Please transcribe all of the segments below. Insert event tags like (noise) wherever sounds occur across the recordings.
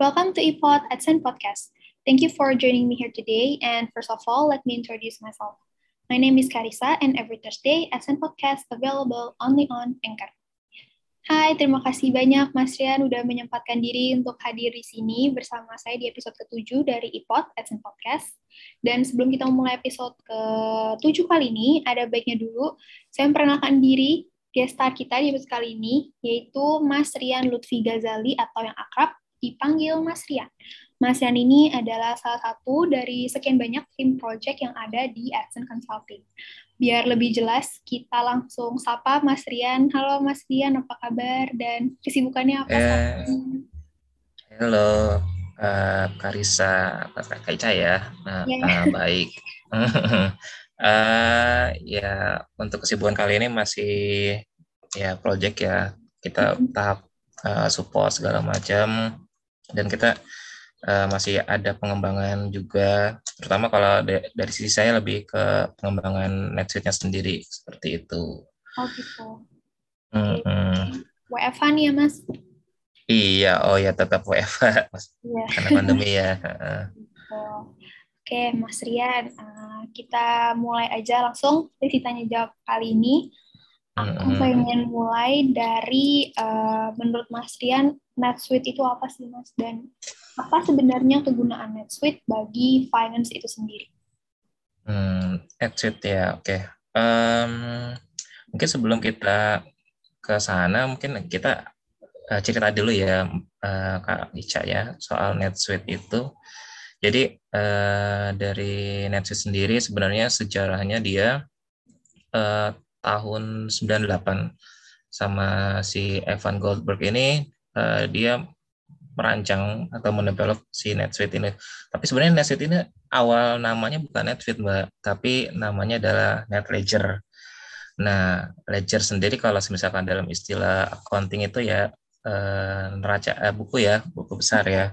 Welcome to ePod AdSense Podcast. Thank you for joining me here today. And first of all, let me introduce myself. My name is Carissa, and every Thursday, AdSense Podcast available only on Anchor. Hai, terima kasih banyak Mas Rian udah menyempatkan diri untuk hadir di sini bersama saya di episode ke-7 dari iPod AdSense Podcast. Dan sebelum kita memulai episode ke-7 kali ini, ada baiknya dulu saya memperkenalkan diri guest star kita di episode kali ini, yaitu Mas Rian Lutfi Ghazali atau yang akrab dipanggil Mas Rian. Mas Rian ini adalah salah satu dari sekian banyak tim project yang ada di AdSense Consulting. Biar lebih jelas, kita langsung sapa Mas Rian. Halo Mas Rian, apa kabar dan kesibukannya apa? Eh, halo, uh, Karisa, Kak Ica ya. Nah, yeah. uh, baik. uh, (laughs) ya, untuk kesibukan kali ini masih ya project ya. Kita mm -hmm. tahap uh, support segala macam dan kita uh, masih ada pengembangan juga terutama kalau de dari sisi saya lebih ke pengembangan netsuite-nya sendiri seperti itu. Oh gitu. Mm -hmm. WFH nih ya mas? Iya, oh ya tetap WFH mas. Yeah. karena pandemi ya. (laughs) Oke, Mas Rian, uh, kita mulai aja langsung sesi tanya jawab kali ini. Aku pengen mulai dari uh, menurut Mas Rian NetSuite itu apa sih Mas dan apa sebenarnya kegunaan NetSuite bagi finance itu sendiri? Hmm, NetSuite ya, oke. Okay. Um, mungkin sebelum kita ke sana, mungkin kita uh, cerita dulu ya uh, Kak Ica ya soal NetSuite itu. Jadi uh, dari NetSuite sendiri sebenarnya sejarahnya dia uh, tahun 98 sama si Evan Goldberg ini uh, dia merancang atau mendevelop si NetSuite ini. Tapi sebenarnya NetSuite ini awal namanya bukan NetSuite, Mbak, tapi namanya adalah NetLedger. Nah, ledger sendiri kalau misalkan dalam istilah accounting itu ya uh, neraca uh, buku ya, buku besar ya.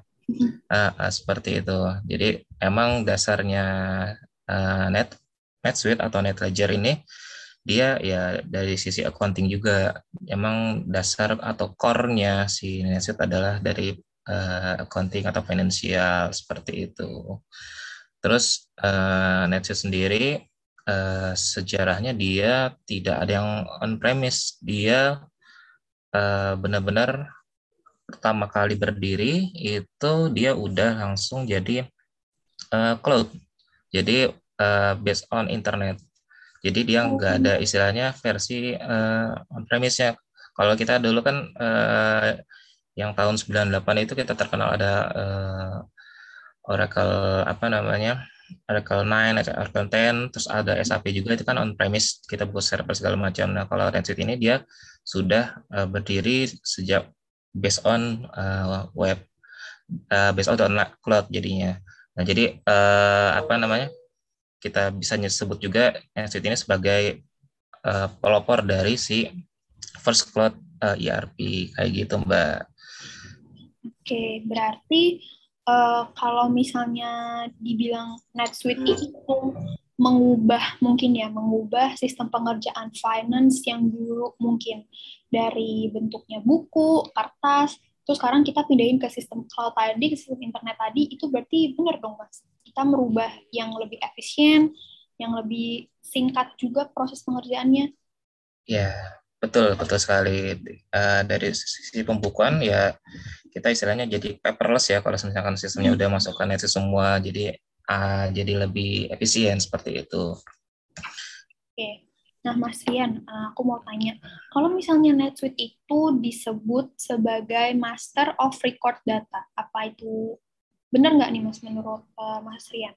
Uh, uh, seperti itu. Jadi emang dasarnya uh, Net NetSuite atau NetLedger ini dia ya dari sisi accounting juga emang dasar atau core-nya si NetSuite adalah dari uh, accounting atau finansial seperti itu. Terus uh, sendiri uh, sejarahnya dia tidak ada yang on premise, dia uh, benar-benar pertama kali berdiri itu dia udah langsung jadi uh, cloud. Jadi uh, based on internet jadi dia oh, nggak ada istilahnya versi uh, on premise-nya. Kalau kita dulu kan uh, yang tahun 98 itu kita terkenal ada uh, Oracle apa namanya? Oracle 9, Oracle 10, terus ada SAP juga itu kan on premise kita buka server segala macam. Nah, kalau Rensit ini dia sudah uh, berdiri sejak based on uh, web uh, based on cloud jadinya. Nah, jadi uh, apa namanya? Kita bisa sebut juga NetSuite ini sebagai uh, pelopor dari si First Cloud uh, eh, ERP kayak gitu Mbak. Oke, berarti uh, kalau misalnya dibilang NetSuite hmm. itu mengubah mungkin ya mengubah sistem pengerjaan finance yang dulu mungkin dari bentuknya buku, kertas, terus sekarang kita pindahin ke sistem cloud tadi, ke sistem internet tadi, itu berarti benar dong mas? Kita merubah yang lebih efisien, yang lebih singkat juga proses pengerjaannya. Ya, betul, betul sekali. Uh, dari sisi pembukuan ya kita istilahnya jadi paperless ya kalau misalkan sistemnya hmm. udah masuk ke NetSuite semua, jadi uh, jadi lebih efisien seperti itu. Oke. Nah, Mas Rian, eh, aku mau tanya, kalau misalnya NetSuite itu disebut sebagai Master of Record Data, apa itu Benar nggak nih Mas menurut uh, Mas Rian?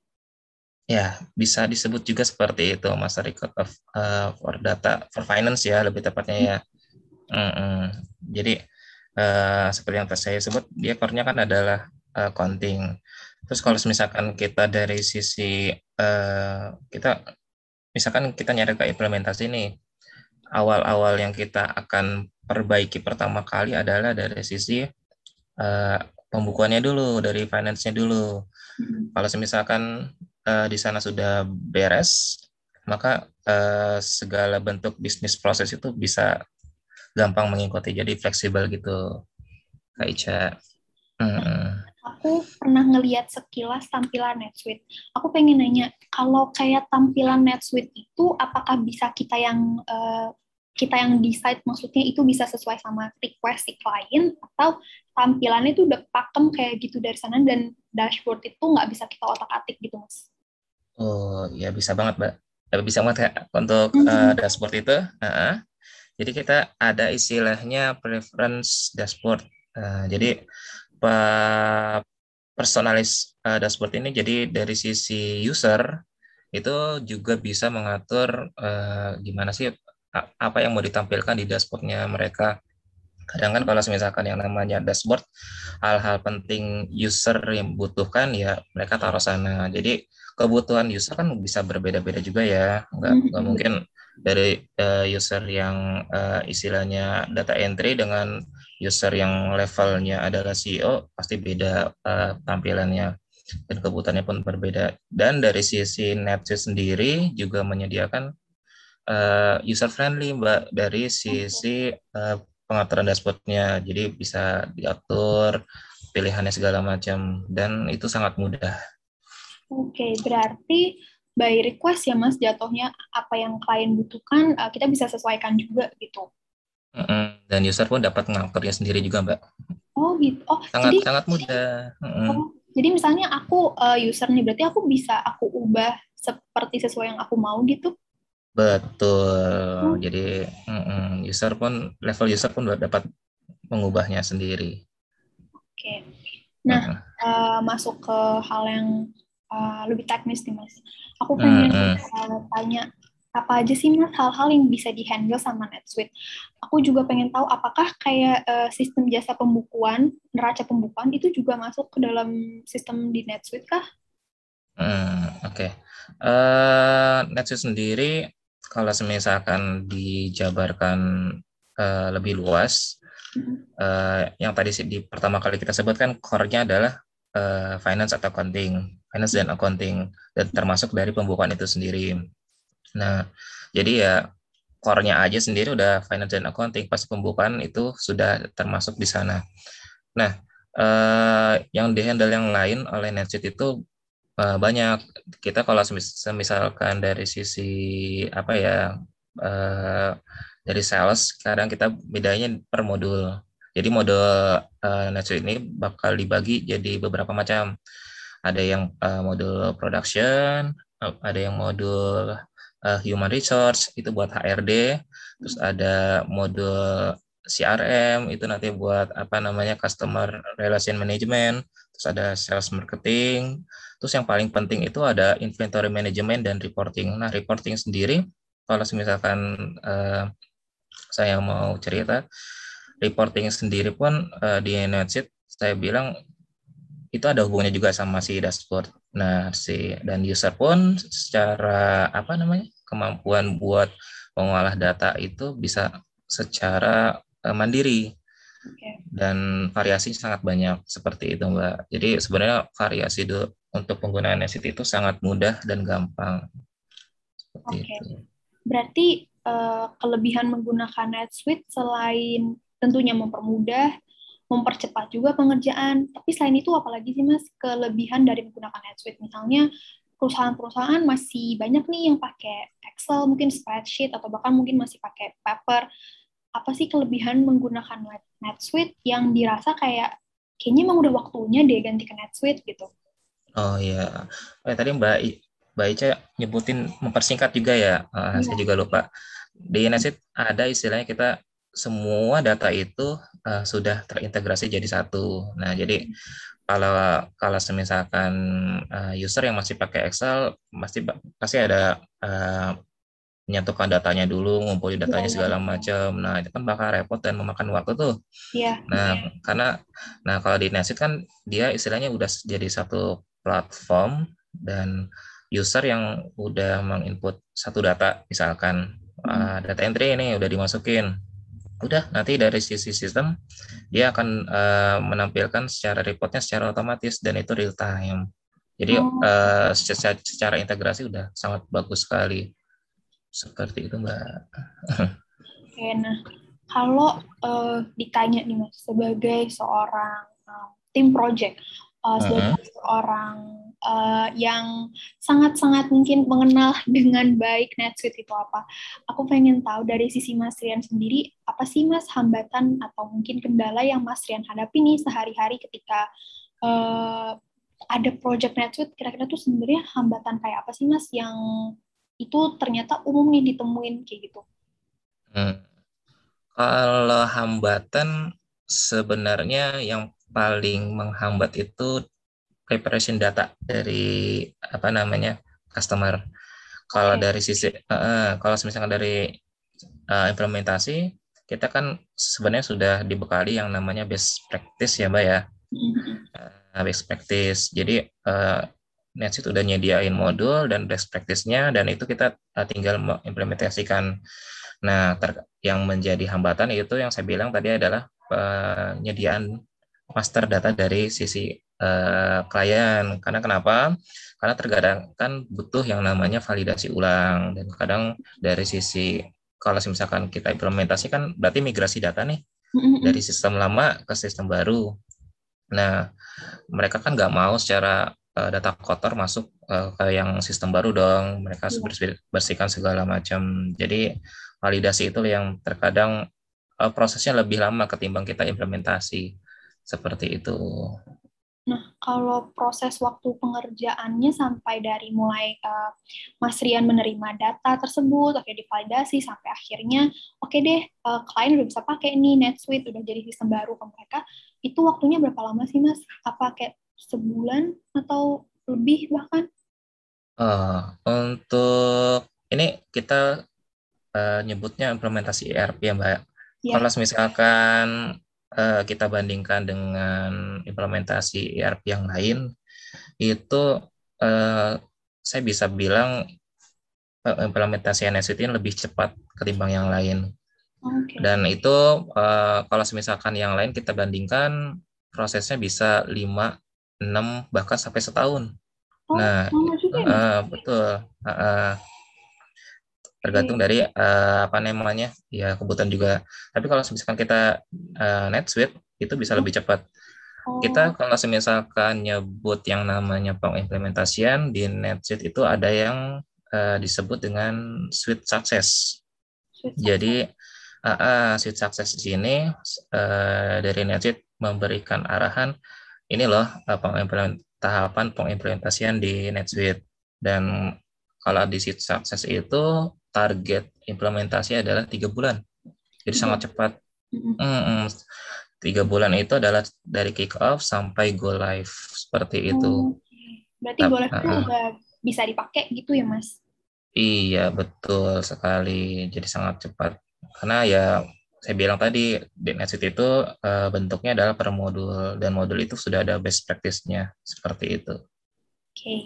Ya, bisa disebut juga seperti itu, Mas Record of uh, for Data for Finance ya, lebih tepatnya ya. Mm -hmm. Jadi uh, seperti yang tadi saya sebut, dia core-nya kan adalah uh, accounting. Terus kalau misalkan kita dari sisi uh, kita misalkan kita nyari ke implementasi nih, awal-awal yang kita akan perbaiki pertama kali adalah dari sisi uh, pembukuannya dulu dari finance-nya dulu. Hmm. Kalau misalkan uh, di sana sudah beres, maka uh, segala bentuk bisnis proses itu bisa gampang mengikuti. Jadi fleksibel gitu, Kak Ica. Hmm. aku pernah ngeliat sekilas tampilan NetSuite. Aku pengen nanya, kalau kayak tampilan NetSuite itu, apakah bisa kita yang uh, kita yang decide maksudnya itu bisa sesuai sama request si klien atau tampilannya itu udah pakem kayak gitu dari sana dan dashboard itu nggak bisa kita otak-atik gitu mas? Oh ya bisa banget mbak, bisa banget ya untuk mm -hmm. uh, dashboard itu. Uh -huh. Jadi kita ada istilahnya preference dashboard. Uh, jadi personalis uh, dashboard ini jadi dari sisi user itu juga bisa mengatur uh, gimana sih apa yang mau ditampilkan di dashboardnya mereka. Kadang kan kalau misalkan yang namanya dashboard, hal-hal penting user yang butuhkan ya mereka taruh sana. Jadi kebutuhan user kan bisa berbeda-beda juga ya, nggak nggak mm-hmm. mungkin dari uh, user yang uh, istilahnya data entry dengan user yang levelnya adalah CEO pasti beda uh, tampilannya dan kebutuhannya pun berbeda. Dan dari sisi NetSuite sendiri juga menyediakan uh, eh, user friendly mbak dari sisi uh, pengaturan dashboardnya jadi bisa diatur pilihannya segala macam dan itu sangat mudah. Oke, berarti by request ya mas jatuhnya apa yang klien butuhkan uh, kita bisa sesuaikan juga gitu. Dan user pun dapat mengaturnya sendiri juga mbak. Oh gitu. Oh sangat jadi, sangat mudah. Oh, jadi misalnya aku uh, user nih berarti aku bisa aku ubah seperti sesuai yang aku mau gitu. Betul. Hmm. Jadi user pun level user pun dapat mengubahnya sendiri. Oke. Nah, uh, masuk ke hal yang uh, lebih teknis nih mas. Aku pengen uh, uh, tanya apa aja sih mas hal-hal yang bisa dihandle sama NetSuite. Aku juga pengen tahu apakah kayak uh, sistem jasa pembukuan, neraca pembukuan itu juga masuk ke dalam sistem di NetSuite kah? Hmm, Oke, okay. uh, NetSuite sendiri kalau misalkan dijabarkan uh, lebih luas, uh, yang tadi di pertama kali kita sebutkan core-nya adalah uh, finance atau accounting, finance dan accounting, dan termasuk dari pembukaan itu sendiri. Nah, jadi ya core-nya aja sendiri udah finance dan accounting, pasti pembukaan itu sudah termasuk di sana. Nah, uh, yang dihandle yang lain oleh NetSuite itu uh, banyak. Kita kalau misalkan dari sisi apa ya uh, dari sales sekarang kita bedanya per modul. Jadi modul uh, ini bakal dibagi jadi beberapa macam. Ada yang uh, modul production ada yang modul uh, human resource itu buat HRD terus ada modul CRM itu nanti buat apa namanya customer relation management terus ada sales marketing Terus yang paling penting itu ada inventory management dan reporting. Nah, reporting sendiri kalau misalkan uh, saya mau cerita, reporting sendiri pun uh, di NetSuite saya bilang itu ada hubungannya juga sama si dashboard. Nah, si dan user pun secara apa namanya? kemampuan buat mengolah data itu bisa secara uh, mandiri. Dan variasi sangat banyak seperti itu, Mbak. Jadi sebenarnya variasi do, untuk penggunaan NetSuite itu sangat mudah dan gampang. Seperti okay. itu. Berarti uh, kelebihan menggunakan NetSuite selain tentunya mempermudah, mempercepat juga pengerjaan. Tapi selain itu apalagi sih Mas kelebihan dari menggunakan NetSuite? Misalnya perusahaan-perusahaan masih banyak nih yang pakai Excel, mungkin spreadsheet atau bahkan mungkin masih pakai paper. Apa sih kelebihan menggunakan NetSuite yang dirasa kayak kayaknya emang udah waktunya deh ganti ke NetSuite gitu? Oh iya. Eh, tadi Mbak I, Mbak Ica nyebutin mempersingkat juga ya. Uh, ya. Saya juga lupa. Di Nesit ada istilahnya kita semua data itu uh, sudah terintegrasi jadi satu. Nah, jadi kalau kalau misalkan uh, user yang masih pakai Excel pasti pasti ada uh, menyatukan datanya dulu, ngumpulin datanya ya, segala macam. Nah, itu kan bakal repot dan memakan waktu tuh. Iya. Nah, ya. karena nah kalau di Nesit kan dia istilahnya udah jadi satu platform dan user yang udah menginput satu data misalkan uh, data entry ini udah dimasukin udah nanti dari sisi sistem dia akan uh, menampilkan secara reportnya secara otomatis dan itu real time jadi oh. uh, secara, secara integrasi udah sangat bagus sekali seperti itu mbak oke nah kalau uh, ditanya nih mas sebagai seorang uh, tim project uh, sebagai uh-huh. seorang uh, yang sangat-sangat mungkin mengenal (laughs) dengan baik NetSuite itu apa. Aku pengen tahu dari sisi Mas Rian sendiri, apa sih Mas hambatan atau mungkin kendala yang Mas Rian hadapi nih sehari-hari ketika uh, ada project NetSuite, kira-kira tuh sebenarnya hambatan kayak apa sih Mas yang itu ternyata umum nih ditemuin kayak gitu? Hmm. Kalau hambatan sebenarnya yang paling menghambat itu preparation data dari apa namanya customer. Kalau okay. dari sisi uh, kalau misalnya dari uh, implementasi kita kan sebenarnya sudah dibekali yang namanya best practice ya, Mbak ya. Uh, best practice. Jadi uh, NetSuite udah nyediain modul dan best practice-nya dan itu kita uh, tinggal mengimplementasikan. Nah, ter yang menjadi hambatan itu yang saya bilang tadi adalah penyediaan master data dari sisi uh, klien. Karena kenapa? Karena terkadang kan butuh yang namanya validasi ulang dan kadang dari sisi kalau misalkan kita implementasi kan berarti migrasi data nih dari sistem lama ke sistem baru. Nah, mereka kan nggak mau secara uh, data kotor masuk uh, ke yang sistem baru dong. Mereka yeah. bersihkan segala macam. Jadi validasi itu yang terkadang uh, prosesnya lebih lama ketimbang kita implementasi seperti itu. Nah, kalau proses waktu pengerjaannya sampai dari mulai uh, Mas Rian menerima data tersebut, oke divalidasi sampai akhirnya, oke okay deh, uh, klien udah bisa pakai nih NetSuite, udah jadi sistem baru ke mereka, itu waktunya berapa lama sih Mas? Apa kayak sebulan atau lebih bahkan? Uh, untuk ini kita uh, nyebutnya implementasi ERP ya Mbak. Ya. Kalau misalkan uh, kita bandingkan dengan implementasi ERP yang lain, itu uh, saya bisa bilang uh, implementasi NetSuite ini lebih cepat ketimbang yang lain. Okay. Dan itu uh, kalau misalkan yang lain kita bandingkan prosesnya bisa 5, 6 bahkan sampai setahun. Oh, nah, uh, betul. Uh, uh, tergantung dari uh, apa namanya ya kebutuhan juga. Tapi kalau misalkan kita uh, NetSuite itu bisa lebih cepat. Oh. kita kalau misalkan nyebut yang namanya pengimplementasian di NetSuite itu ada yang uh, disebut dengan Suite Success. Suite jadi uh, uh, Suite Success di sini uh, dari NetSuite memberikan arahan ini loh pengimplement, tahapan pengimplementasian di NetSuite dan kalau di Suite Success itu target implementasi adalah tiga bulan. Jadi hmm. sangat cepat. Hmm, tiga bulan itu adalah dari kick off sampai go live seperti itu. Oh, Berarti go live itu uh, bisa dipakai gitu ya, Mas? Iya, betul sekali. Jadi sangat cepat. Karena ya saya bilang tadi di NetSuite itu uh, bentuknya adalah per modul dan modul itu sudah ada best practice-nya seperti itu. Oke. Okay.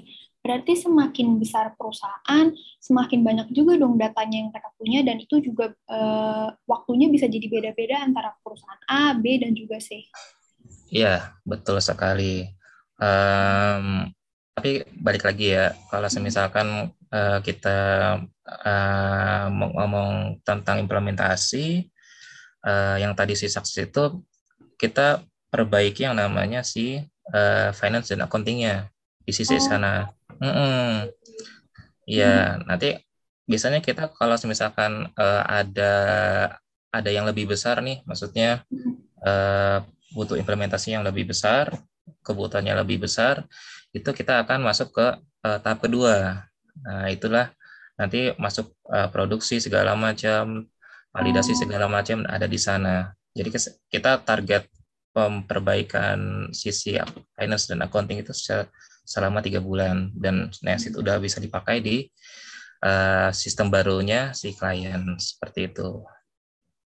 Berarti semakin besar perusahaan, semakin banyak juga dong datanya yang mereka punya dan itu juga uh, waktunya bisa jadi beda-beda antara perusahaan A, B dan juga C. Iya, betul sekali. Um, tapi balik lagi ya, kalau misalkan uh, kita uh, ngomong tentang implementasi, uh, yang tadi si sukses itu kita perbaiki yang namanya si uh, finance dan accountingnya di sisi oh. sana. Mm -mm. Ya, hmm. nanti biasanya kita kalau misalkan uh, ada ada yang lebih besar nih, maksudnya uh, butuh implementasi yang lebih besar, kebutuhannya lebih besar, itu kita akan masuk ke uh, tahap kedua. Nah, itulah nanti masuk uh, produksi segala macam, validasi oh. segala macam ada di sana. Jadi kita target perbaikan sisi finance dan accounting itu secara selama tiga bulan dan Nest itu udah bisa dipakai di uh, sistem barunya si klien seperti itu.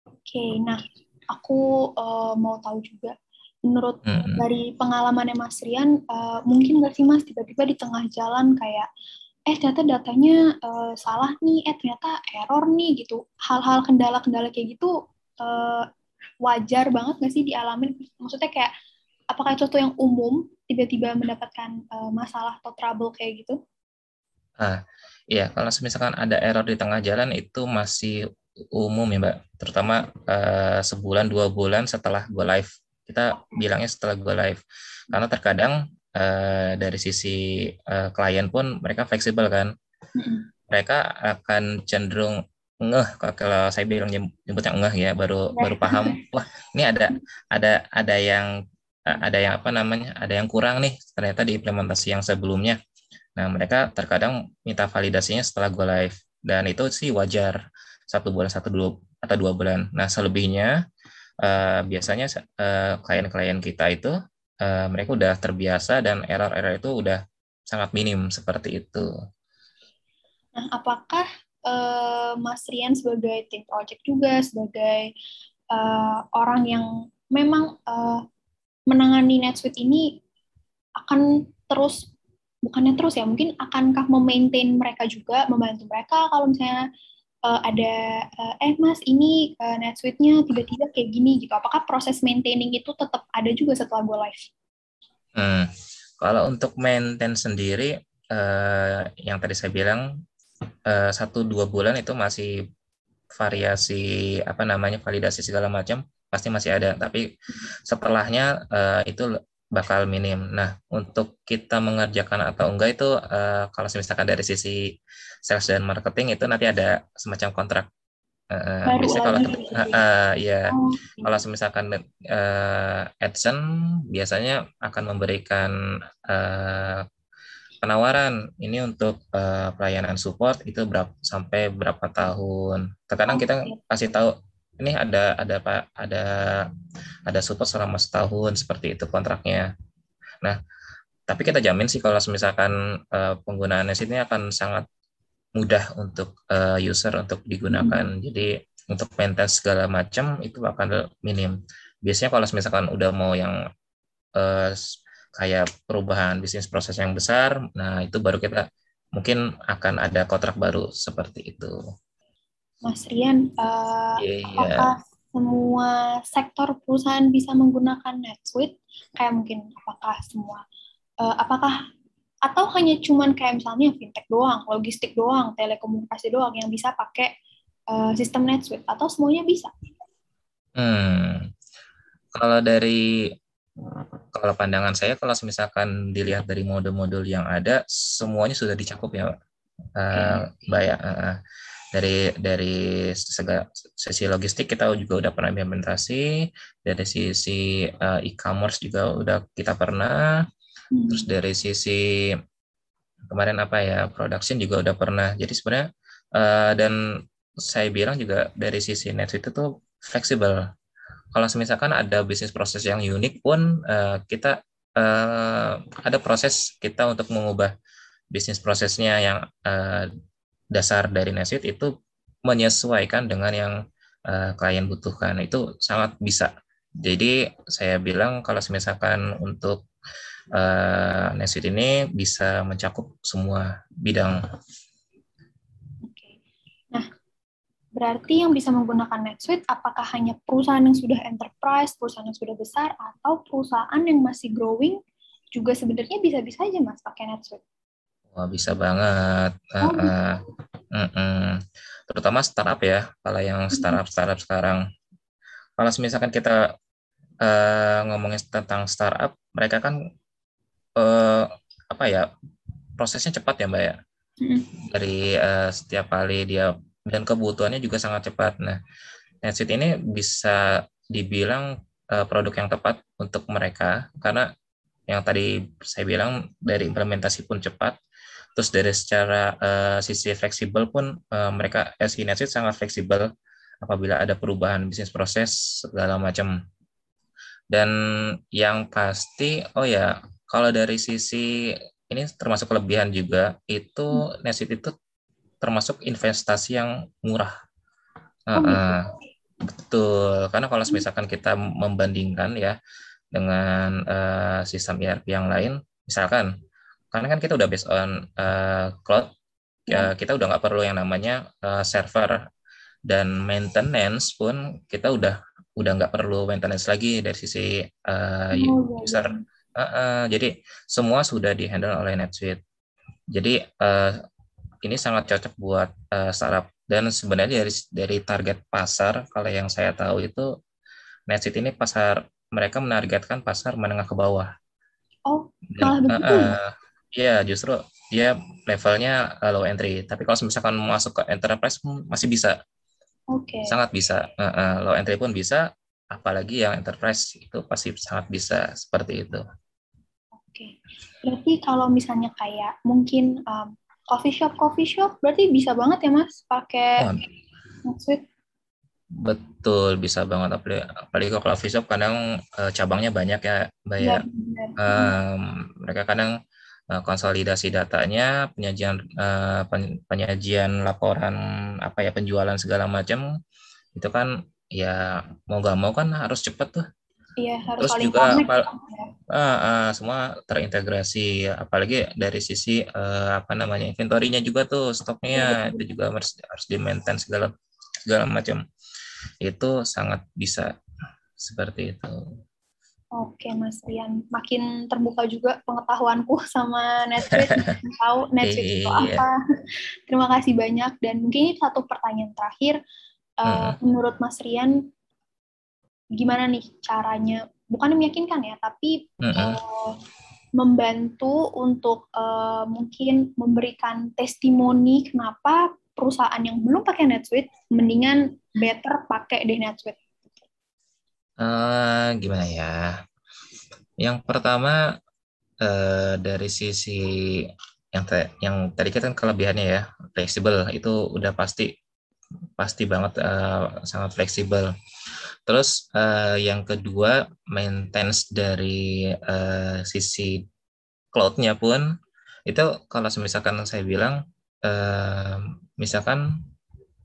Oke, nah aku uh, mau tahu juga menurut hmm. dari pengalamannya Mas Rian, uh, mungkin nggak sih Mas tiba-tiba di tengah jalan kayak eh ternyata datanya uh, salah nih, eh ternyata error nih gitu. Hal-hal kendala-kendala kayak gitu uh, wajar banget nggak sih dialamin? Maksudnya kayak apakah itu yang umum tiba-tiba mendapatkan uh, masalah atau trouble kayak gitu? Ah, iya, kalau misalkan ada error di tengah jalan itu masih umum ya, Mbak. Terutama uh, sebulan dua bulan setelah go live kita bilangnya setelah go live karena terkadang uh, dari sisi uh, klien pun mereka fleksibel kan. Mereka akan cenderung ngeh kalau saya bilang nyebutnya ngeh ya baru baru paham. (laughs) Wah ini ada ada ada yang ada yang apa namanya ada yang kurang nih ternyata di implementasi yang sebelumnya. Nah mereka terkadang minta validasinya setelah go live dan itu sih wajar. Satu bulan satu dua atau dua bulan. Nah selebihnya uh, biasanya uh, klien-klien kita itu uh, mereka udah terbiasa dan error-error itu udah sangat minim seperti itu. Nah, apakah uh, Mas Rian sebagai tim project juga sebagai uh, orang yang memang uh, menangani NetSuite ini akan terus bukannya terus ya mungkin akankah memaintain mereka juga membantu mereka kalau misalnya uh, ada uh, eh mas ini uh, NetSuite-nya tiba-tiba kayak gini gitu. Apakah proses maintaining itu tetap ada juga setelah go live? Hmm. Kalau untuk maintain sendiri, uh, yang tadi saya bilang satu dua bulan itu masih variasi apa namanya validasi segala macam pasti masih ada. Tapi setelahnya uh, itu bakal minim. Nah, untuk kita mengerjakan atau enggak itu uh, kalau misalkan dari sisi sales dan marketing itu nanti ada semacam kontrak. Uh, biasanya kalau uh, uh, ya oh. kalau misalkan uh, AdSense biasanya akan memberikan uh, penawaran ini untuk uh, pelayanan support itu berapa sampai berapa tahun. Terkadang kita kasih tahu ini ada ada apa ada ada support selama setahun seperti itu kontraknya. Nah, tapi kita jamin sih kalau misalkan uh, penggunaan ini akan sangat mudah untuk uh, user untuk digunakan. Hmm. Jadi untuk maintenance segala macam itu akan minim. Biasanya kalau misalkan udah mau yang uh, kayak perubahan bisnis proses yang besar, nah itu baru kita mungkin akan ada kontrak baru seperti itu. Mas Rian, uh, yeah, yeah. apakah semua sektor perusahaan bisa menggunakan NetSuite? Kayak mungkin apakah semua, uh, apakah atau hanya cuman kayak misalnya fintech doang, logistik doang, telekomunikasi doang yang bisa pakai uh, sistem NetSuite atau semuanya bisa? Hmm, kalau dari kalau pandangan saya kalau misalkan dilihat dari mode-mode yang ada semuanya sudah dicakup ya, uh, Mbak ya. Uh, dari dari sesi logistik kita juga udah pernah implementasi dari sisi uh, e-commerce juga udah kita pernah Terus hmm. dari sisi kemarin apa ya production juga udah pernah. Jadi sebenarnya uh, dan saya bilang juga dari sisi net itu tuh fleksibel. Kalau misalkan ada bisnis proses yang unik pun uh, kita uh, ada proses kita untuk mengubah bisnis prosesnya yang uh, dasar dari NetSuite itu menyesuaikan dengan yang uh, klien butuhkan itu sangat bisa. Jadi saya bilang kalau misalkan untuk uh, ini bisa mencakup semua bidang. Nah, berarti yang bisa menggunakan NetSuite apakah hanya perusahaan yang sudah enterprise, perusahaan yang sudah besar, atau perusahaan yang masih growing juga sebenarnya bisa-bisa aja mas pakai NetSuite? Wah bisa banget. Oh, uh, uh, uh, uh. Terutama startup ya. Kalau yang startup startup sekarang, kalau misalkan kita uh, ngomongin tentang startup, mereka kan uh, apa ya prosesnya cepat ya mbak ya dari uh, setiap kali dia dan kebutuhannya juga sangat cepat. Nah, NetSuite ini bisa dibilang uh, produk yang tepat untuk mereka karena yang tadi saya bilang dari implementasi pun cepat, terus dari secara uh, sisi fleksibel pun uh, mereka SI NetSuite sangat fleksibel apabila ada perubahan bisnis proses segala macam. Dan yang pasti, oh ya kalau dari sisi ini termasuk kelebihan juga itu hmm. Nesit itu termasuk investasi yang murah. Oh, uh, betul, karena kalau misalkan kita membandingkan ya dengan uh, sistem ERP yang lain, misalkan karena kan kita udah based on uh, cloud, ya, kita udah nggak perlu yang namanya uh, server dan maintenance pun kita udah udah nggak perlu maintenance lagi dari sisi uh, user. Uh, uh, jadi semua sudah dihandle oleh NetSuite. Jadi uh, ini sangat cocok buat uh, startup dan sebenarnya dari dari target pasar kalau yang saya tahu itu NetSuite ini pasar mereka menargetkan pasar menengah ke bawah. Oh, malah begitu. Uh, Iya, justru dia levelnya low entry. Tapi kalau misalkan masuk ke enterprise masih bisa. Oke. Okay. Sangat bisa. Uh, uh, low entry pun bisa, apalagi yang enterprise itu pasti sangat bisa seperti itu. Oke. Okay. Berarti kalau misalnya kayak mungkin um, coffee shop coffee shop berarti bisa banget ya Mas pakai oh. NetSuite? Betul, bisa banget. Apalagi, kalau coffee shop kadang uh, cabangnya banyak ya, Mbak ya. Um, mereka kadang konsolidasi datanya, penyajian uh, penyajian laporan apa ya penjualan segala macam itu kan ya mau gak mau kan harus cepat tuh. Iya, harus Terus juga uh, uh, semua terintegrasi, apalagi dari sisi uh, apa namanya inventorinya juga tuh stoknya itu juga harus harus di maintain segala segala macam itu sangat bisa seperti itu. Oke Mas Rian, makin terbuka juga pengetahuanku (laughs) sama Netflix, tahu Netflix itu iya. apa. (laughs) Terima kasih banyak dan mungkin ini satu pertanyaan terakhir. Uh, hmm. Menurut Mas Rian, gimana nih caranya? Bukan meyakinkan ya, tapi hmm. uh, membantu untuk uh, mungkin memberikan testimoni kenapa perusahaan yang belum pakai NetSuite mendingan better pakai deh NetSuite? Uh, gimana ya? Yang pertama uh, dari sisi yang te, yang tadi kan kelebihannya ya fleksibel itu udah pasti pasti banget uh, sangat fleksibel. Terus uh, yang kedua maintenance dari uh, sisi cloud-nya pun itu kalau misalkan saya bilang uh, misalkan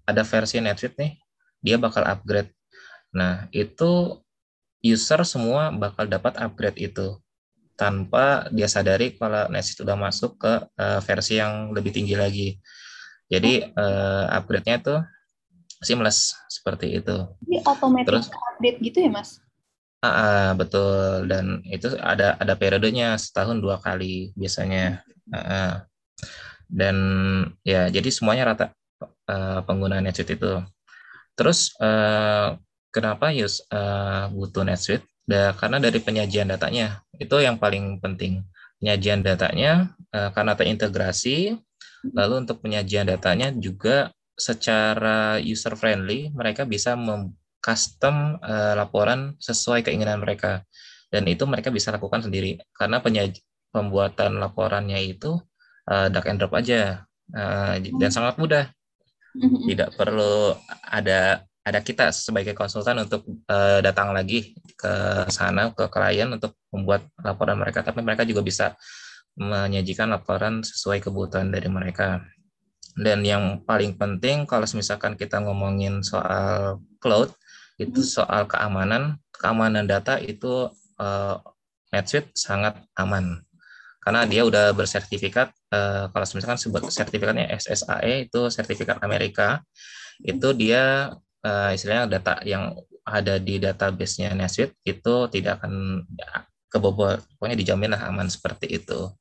ada versi NetSuite nih, dia bakal upgrade. Nah, itu user semua bakal dapat upgrade itu tanpa dia sadari kalau NetSuite sudah masuk ke uh, versi yang lebih tinggi lagi. Jadi uh, upgrade-nya itu seamless seperti itu. Jadi otomatis Terus, update gitu ya, Mas? Uh, uh, betul dan itu ada ada periodenya setahun dua kali biasanya. Uh, uh dan ya jadi semuanya rata uh, penggunaan NetSuite itu. Terus uh, kenapa use uh, butuh NetSuite? Da, karena dari penyajian datanya itu yang paling penting. Penyajian datanya uh, karena terintegrasi, lalu untuk penyajian datanya juga secara user friendly mereka bisa custom uh, laporan sesuai keinginan mereka dan itu mereka bisa lakukan sendiri karena penyaj pembuatan laporannya itu uh, drag and drop aja uh, dan sangat mudah. Hmm. Tidak perlu ada ada kita sebagai konsultan untuk uh, datang lagi ke sana ke klien untuk membuat laporan mereka, tapi mereka juga bisa menyajikan laporan sesuai kebutuhan dari mereka. Dan yang paling penting kalau misalkan kita ngomongin soal cloud itu soal keamanan, keamanan data itu uh, NetSuite sangat aman. Karena dia udah bersertifikat uh, kalau misalkan sertifikatnya SSAE itu sertifikat Amerika. Itu dia uh, istilahnya data yang ada di database-nya NetSuite itu tidak akan kebobol pokoknya dijamin lah aman seperti itu.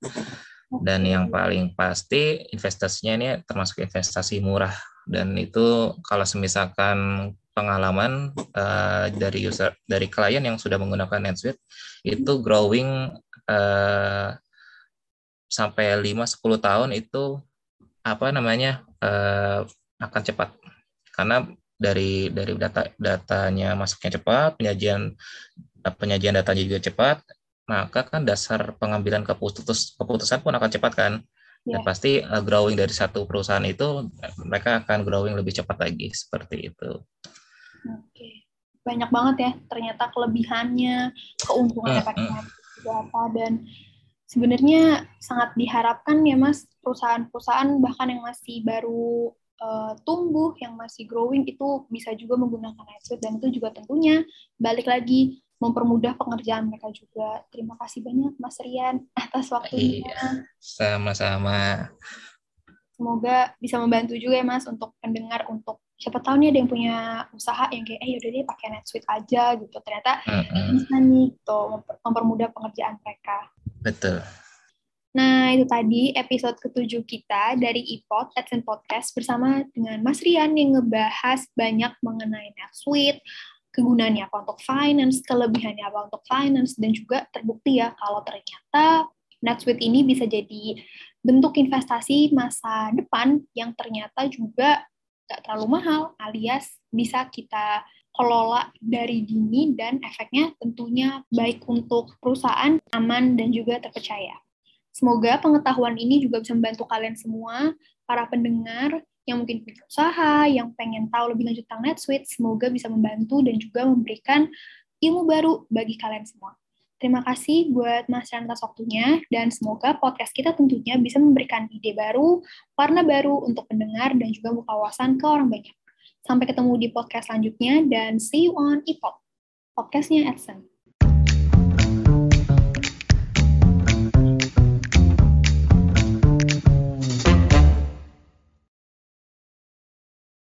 Dan yang paling pasti investasinya ini termasuk investasi murah. Dan itu kalau misalkan pengalaman uh, dari user dari klien yang sudah menggunakan NetSuite itu growing uh, sampai 5 10 tahun itu apa namanya uh, akan cepat. Karena dari dari data datanya masuknya cepat, penyajian penyajian datanya juga cepat, maka kan dasar pengambilan keputus, keputusan pun akan cepat kan. Dan yeah. pasti uh, growing dari satu perusahaan itu mereka akan growing lebih cepat lagi seperti itu. Oke. Banyak banget ya ternyata kelebihannya, keuntungannya pakai hmm, hmm. dan sebenarnya sangat diharapkan ya Mas perusahaan-perusahaan bahkan yang masih baru uh, tumbuh, yang masih growing itu bisa juga menggunakan NetSuite dan itu juga tentunya balik lagi mempermudah pengerjaan mereka juga. Terima kasih banyak Mas Rian atas waktunya. Iya, sama-sama. Semoga bisa membantu juga ya Mas untuk pendengar untuk siapa tahu nih ada yang punya usaha yang kayak eh yaudah deh pakai NetSuite aja gitu. Ternyata -hmm. bisa nih tuh mempermudah pengerjaan mereka. Betul. Nah, itu tadi episode ketujuh kita dari iPod AdSense Podcast bersama dengan Mas Rian yang ngebahas banyak mengenai NetSuite, kegunaannya apa untuk finance, kelebihannya apa untuk finance, dan juga terbukti ya kalau ternyata NetSuite ini bisa jadi bentuk investasi masa depan yang ternyata juga nggak terlalu mahal, alias bisa kita kelola dari dini dan efeknya tentunya baik untuk perusahaan, aman, dan juga terpercaya. Semoga pengetahuan ini juga bisa membantu kalian semua, para pendengar, yang mungkin punya usaha, yang pengen tahu lebih lanjut tentang NetSuite, semoga bisa membantu dan juga memberikan ilmu baru bagi kalian semua. Terima kasih buat Mas atas waktunya, dan semoga podcast kita tentunya bisa memberikan ide baru, warna baru untuk pendengar, dan juga buka wawasan ke orang banyak. Sampai ketemu di podcast selanjutnya, dan see you on EPOP, podcastnya Edson.